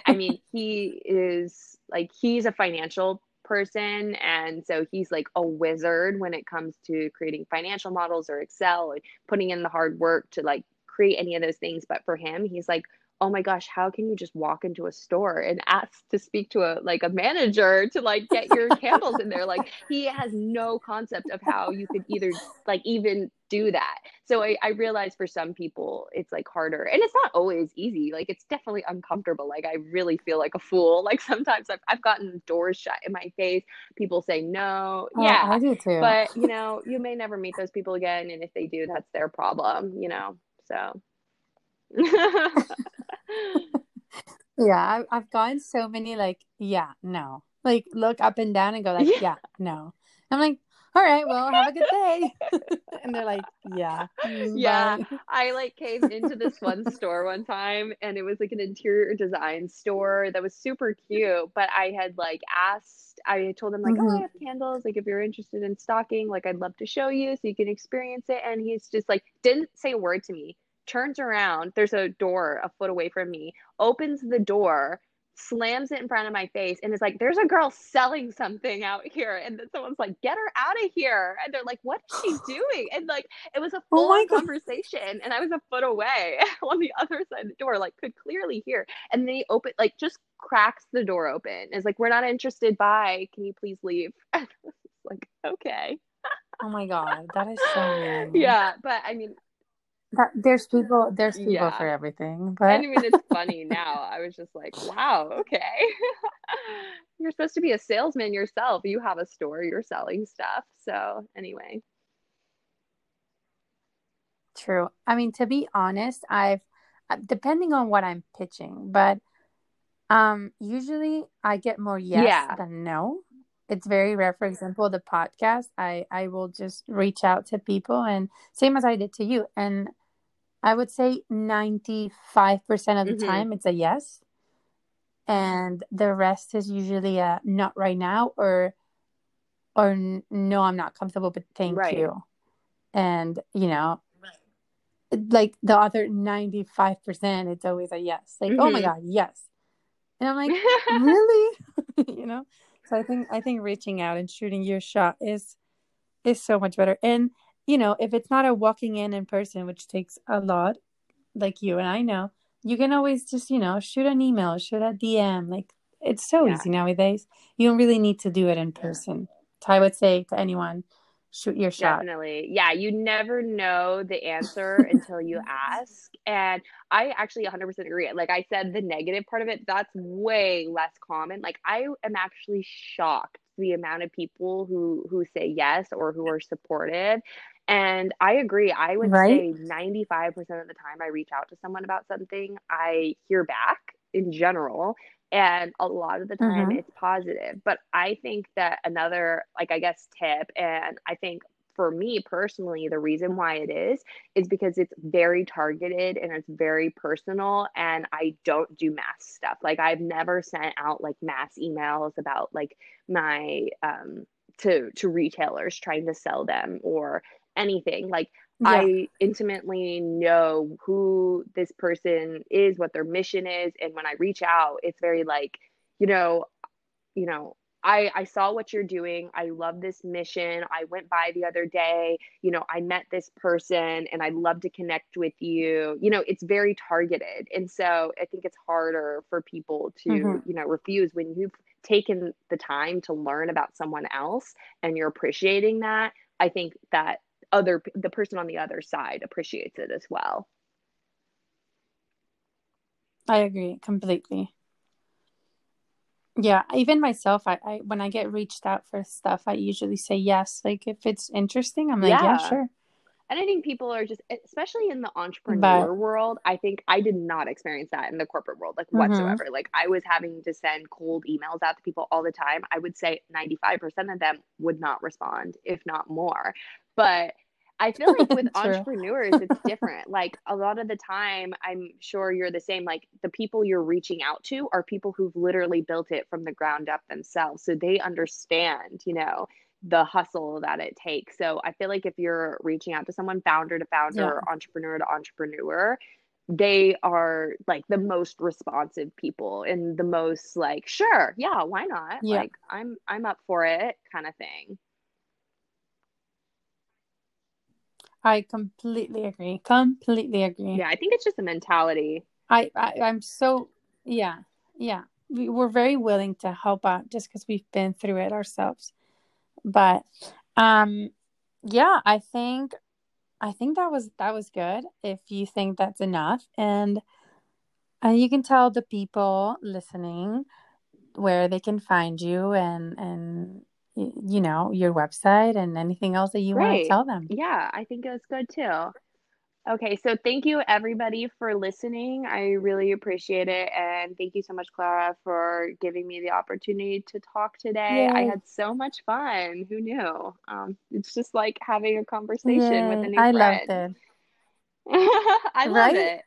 I mean he is like he's a financial person and so he's like a wizard when it comes to creating financial models or Excel and putting in the hard work to like create any of those things but for him he's like oh my gosh how can you just walk into a store and ask to speak to a like a manager to like get your candles in there? Like he has no concept of how you could either like even do that. So I, I realize for some people it's like harder and it's not always easy like it's definitely uncomfortable like i really feel like a fool like sometimes i've, I've gotten doors shut in my face people say no Oh, yeah I do too. but you know you may never meet those people again and if they do that's their problem you know so Yeah, I've, I've gotten so many like, yeah, no. Like look up and down and go like, Yeah. yeah, no. I'm like, all right, well, have a good day. and they're like, yeah. mm, Yeah. bye." I like came into this one store one time and it was like an interior design store that was super cute. But I had like asked, I told him like, oh, I Mhm. have candles. Like if you're interested in stocking, like I'd love to show you so you can experience it. And he's just like, didn't say a word to me. Turns around, there's a door a foot away from me, opens the door, slams it in front of my face, and is like, There's a girl selling something out here. And then someone's like, Get her out of here. And they're like, What is she doing? And like, it was a Oh full my on God. conversation. And I was a foot away on the other side of the door, like, could clearly hear. And then he open, like, just cracks the door open. Is like, We're not interested. Bye. Can you please leave? And I was like, Okay. Oh my God, that is so mean. Yeah. But I mean, that, there's people there's people Yeah. for everything, but I mean, it's funny now. I was just like, wow, okay. You're supposed to be a salesman yourself. You have a store, you're selling stuff. So, anyway. True. I mean, to be honest, I've uh, depending on what I'm pitching, but um usually I get more yes Yeah. than no. It's very rare. For example, the podcast, I I will just reach out to people and same as I did to you. And I would say 95% of the Mhm. time it's a yes. And the rest is usually a not right now or or no, I'm not comfortable, but thank Right. you. And, you know, like the other 95% it's always a yes like oh my Mhm. god yes and i'm like really you know so i think i think reaching out and shooting your shot is is so much better and you know if it's not a walking in in person which takes a lot like you and i know you can always just you know shoot an email shoot a dm like it's so Yeah. easy nowadays you don't really need to do it in person so i would say to anyone shoot your shot Definitely. Yeah, you never know the answer until you ask. And I actually 100% agree. Like I said, the negative part of it, that's way less common. Like I am actually shocked the amount of people who who say yes or who are supportive. And I agree. I would Right? say 95% of the time I reach out to someone about something, I hear back in general. And a lot of the time Mhm. it's positive. But I think that another, like, I guess, tip, and I think for me personally, the reason why it is, is because it's very targeted and it's very personal. And I don't do mass stuff. Like, I've never sent out like mass emails about like my, um, to, to retailers trying to sell them or anything. Like, yeah I intimately know who this person is, what their mission is, and when I reach out, it's very like, you know, you know, I I saw what you're doing. I love this mission. I went by the other day, you know, I met this person and I'd love to connect with you. You know, it's very targeted. And so I think it's harder for people to, Mhm. you know, refuse when you've taken the time to learn about someone else and you're appreciating that. I think that other the person on the other side appreciates it as well. I agree completely. Yeah, even myself, I, I when I get reached out for stuff, I usually say yes. Like if it's interesting, I'm like, yeah, Yeah. sure. And I think people are just, especially in the entrepreneur But world, I think I did not experience that in the corporate world, like Mhm. whatsoever. Like I was having to send cold emails out to people all the time. I would say 95% of them would not respond, if not more. But I feel like with entrepreneurs, it's different. Like a lot of the time, I'm sure you're the same. Like the people you're reaching out to are people who've literally built it from the ground up themselves. So they understand, you know, the hustle that it takes. So I feel like if you're reaching out to someone, founder to founder, Yeah. or entrepreneur to entrepreneur, they are like the most responsive people and the most like, sure, yeah, why not? Yeah. Like I'm I'm up for it kind of thing. I completely agree. Completely agree. Yeah, I think it's just a mentality. I, I I'm so yeah yeah. We, we're very willing to help out just because we've been through it ourselves. But um, yeah, I think I think that was that was good. If you think that's enough, and uh, you can tell the people listening where they can find you and and you know your website and anything else that you want to tell them. Yeah, I think that's good too. Okay, so thank you everybody for listening. I really appreciate it. And thank you so much, Clara, for giving me the opportunity to talk today. I had so much fun. Who knew? Um, it's just like having a conversation with a Yay. new I loved it. I love Right? it.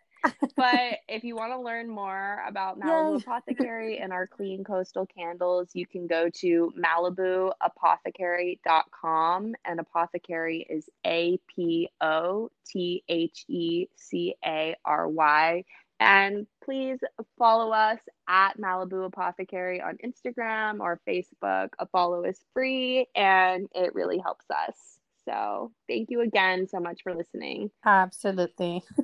But if you want to learn more about Malibu Yay. Apothecary and our clean coastal candles, you can go to MalibuApothecary.com. And apothecary is A P O T H E C A R Y. And please follow us at Malibu Apothecary on Instagram or Facebook. A follow is free and it really helps us. So thank you again so much for listening. Absolutely.